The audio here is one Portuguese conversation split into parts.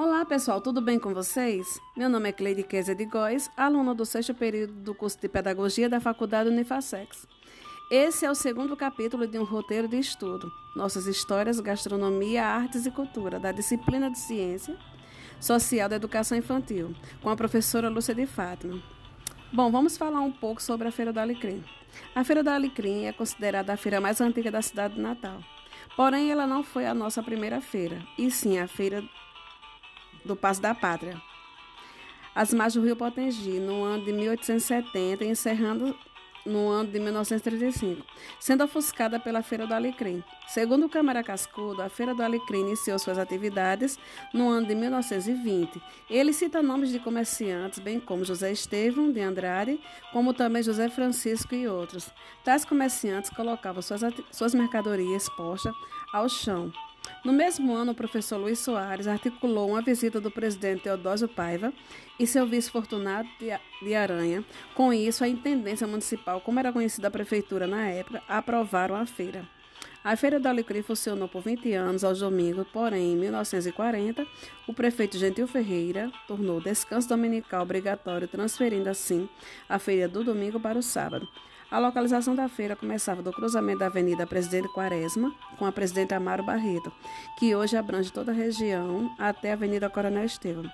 Olá pessoal, tudo bem com vocês? Meu nome é Cleide Kézia de Góes, aluna do sexto período do curso de Pedagogia da Faculdade Unifacex. Esse é o segundo capítulo de um roteiro de estudo, Nossas Histórias, Gastronomia, Artes e Cultura, da disciplina de Ciência Social da Educação Infantil, com a professora Lúcia de Fátima. Bom, vamos falar um pouco sobre a Feira do Alecrim. A Feira do Alecrim é considerada a feira mais antiga da cidade de Natal. Porém, ela não foi a nossa primeira feira, e sim a feira do Passo da Pátria. As margens do Rio Potengi, no ano de 1870, encerrando no ano de 1935, sendo ofuscada pela Feira do Alecrim. Segundo o Câmara Cascudo, a Feira do Alecrim iniciou suas atividades no ano de 1920. Ele cita nomes de comerciantes, bem como José Estevão de Andrade, como também José Francisco e outros. Tais comerciantes colocavam suas, suas mercadorias expostas ao chão, no mesmo ano, o professor Luiz Soares articulou uma visita do presidente Teodósio Paiva e seu vice Fortunato de Aranha. Com isso, a intendência municipal, como era conhecida a prefeitura na época, aprovaram a feira. A Feira do Alecrim funcionou por 20 anos aos domingos, porém, em 1940, o prefeito Gentil Ferreira tornou o descanso dominical obrigatório, transferindo assim a feira do domingo para o sábado. A localização da feira começava do cruzamento da Avenida Presidente Quaresma com a Presidente Amaro Barreto, que hoje abrange toda a região até a Avenida Coronel Estevam.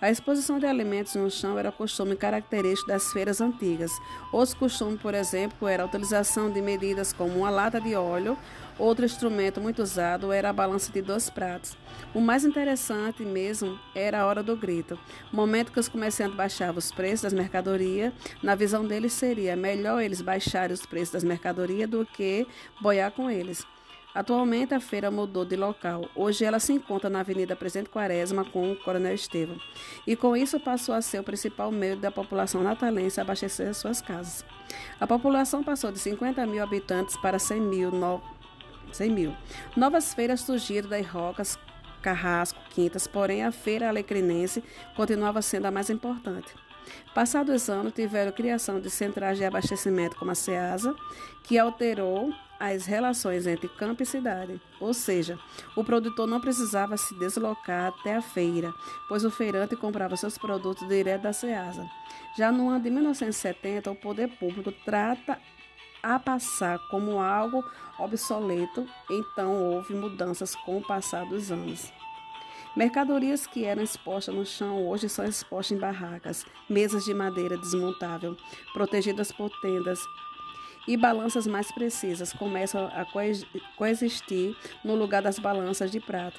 A exposição de alimentos no chão era costume característico das feiras antigas. Outros costumes, por exemplo, era a utilização de medidas como uma lata de óleo Outro instrumento muito usado era a balança de dois pratos. O mais interessante mesmo era a hora do grito, momento que os comerciantes baixavam os preços das mercadorias. Na visão deles seria melhor eles baixarem os preços das mercadorias do que boiar com eles. Atualmente a feira mudou de local. Hoje ela se encontra na Avenida Presidente Quaresma com o Coronel Estevam. E com isso passou a ser o principal meio da população natalense abastecer suas casas. A população passou de 50 mil habitantes para 100 mil 100 mil. Novas feiras surgiram das rocas, Carrasco, Quintas, porém a feira alecrinense continuava sendo a mais importante. Passados os anos, tiveram criação de centrais de abastecimento como a SEASA, que alterou as relações entre campo e cidade. Ou seja, o produtor não precisava se deslocar até a feira, pois o feirante comprava seus produtos direto da SEASA. Já no ano de 1970, o poder público trata a passar como algo obsoleto, então houve mudanças com o passar dos anos. Mercadorias que eram expostas no chão hoje são expostas em barracas, mesas de madeira desmontável, protegidas por tendas e balanças mais precisas começam a coexistir no lugar das balanças de prata.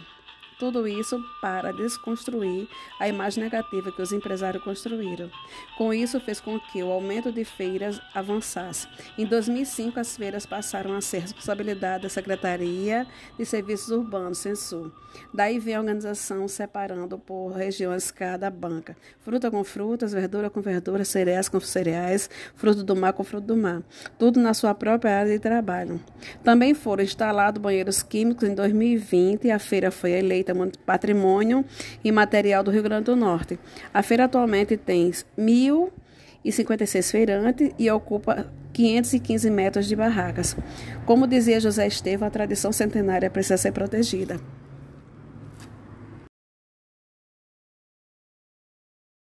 Tudo isso para desconstruir a imagem negativa que os empresários construíram. Com isso, fez com que o aumento de feiras avançasse. Em 2005, as feiras passaram a ser responsabilidade da Secretaria de Serviços Urbanos, Censul. Daí vem a organização separando por regiões cada banca. Fruta com frutas, verdura com verduras, cereais com cereais, fruto do mar com fruto do mar. Tudo na sua própria área de trabalho. Também foram instalados banheiros químicos em 2020 e a feira foi eleita Patrimônio Imaterial do Rio Grande do Norte. A feira atualmente tem 1.056 feirantes e ocupa 515 metros de barracas. Como dizia José Estevam, a tradição centenária precisa ser protegida.